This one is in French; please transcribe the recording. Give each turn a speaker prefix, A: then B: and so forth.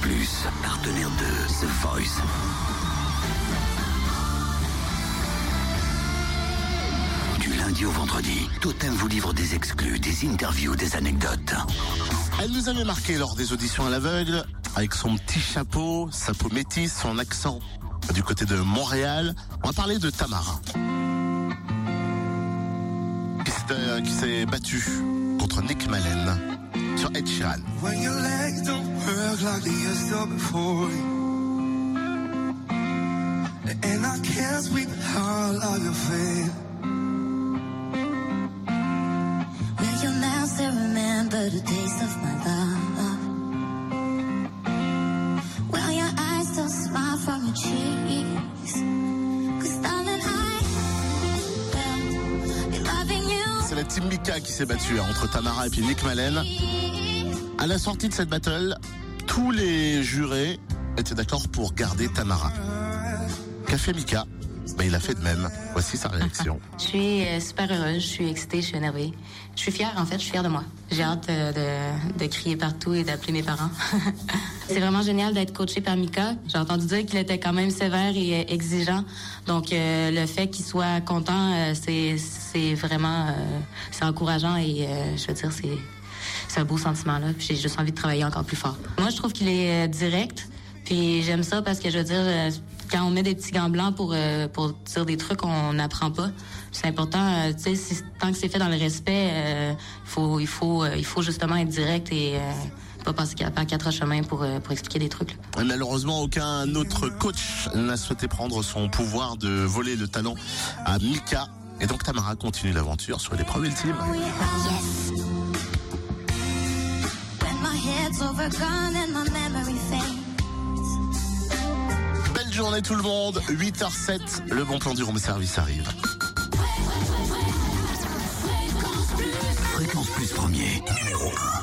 A: Plus, partenaire de The Voice. Du lundi au vendredi, Totem vous livre des exclus, des interviews, des anecdotes.
B: Elle nous avait marqué lors des auditions à l'aveugle, avec son petit chapeau, sa peau métisse, son accent du côté de Montréal. On va parler de Tamara. Qui s'est- s'est battue contre Nick Malen Ed Sheeran.
C: When your legs don't work like they used to before. And I can't sweep it out like a fan.
D: Will you now still remember the taste of my love? Will your eyes still smile from your cheeks? Cause darling, I will be loving you.
B: C'est la team Mika qui s'est battue hein, entre Tamara et puis Nick Malen. À la sortie de cette battle, tous les jurés étaient d'accord pour garder Tamara. Fait Mika ben, Il a fait de même. Voici sa réaction.
E: Je suis euh, super heureuse, je suis excitée, je suis énervée. Je suis fière, en fait, je suis fière de moi. J'ai hâte euh, de, crier partout et d'appeler mes parents. c'est vraiment génial d'être coaché par Mika. J'ai entendu dire qu'il était quand même sévère et euh, exigeant. Donc, le fait qu'il soit content, c'est vraiment c'est encourageant et je veux dire, c'est un beau sentiment là. J'ai juste envie de travailler encore plus fort. Moi, je trouve qu'il est direct. Puis j'aime ça parce que je veux dire, quand on met des petits gants blancs pour euh, pour dire des trucs, on n'apprend pas. C'est important, euh, tu sais, si- tant que c'est fait dans le respect, euh, il faut il faut euh, il faut justement être direct et euh, pas passer par quatre chemins pour euh, pour expliquer des trucs. là.
B: Malheureusement, aucun autre coach n'a souhaité prendre son pouvoir de voler le talent à Mika. Et donc Tamara continue l'aventure sur l'épreuve ultime.
D: Yes.
B: Journée tout le monde, 8h07, le bon plan du room service arrive.
A: Fréquence Plus premier, numéro 1.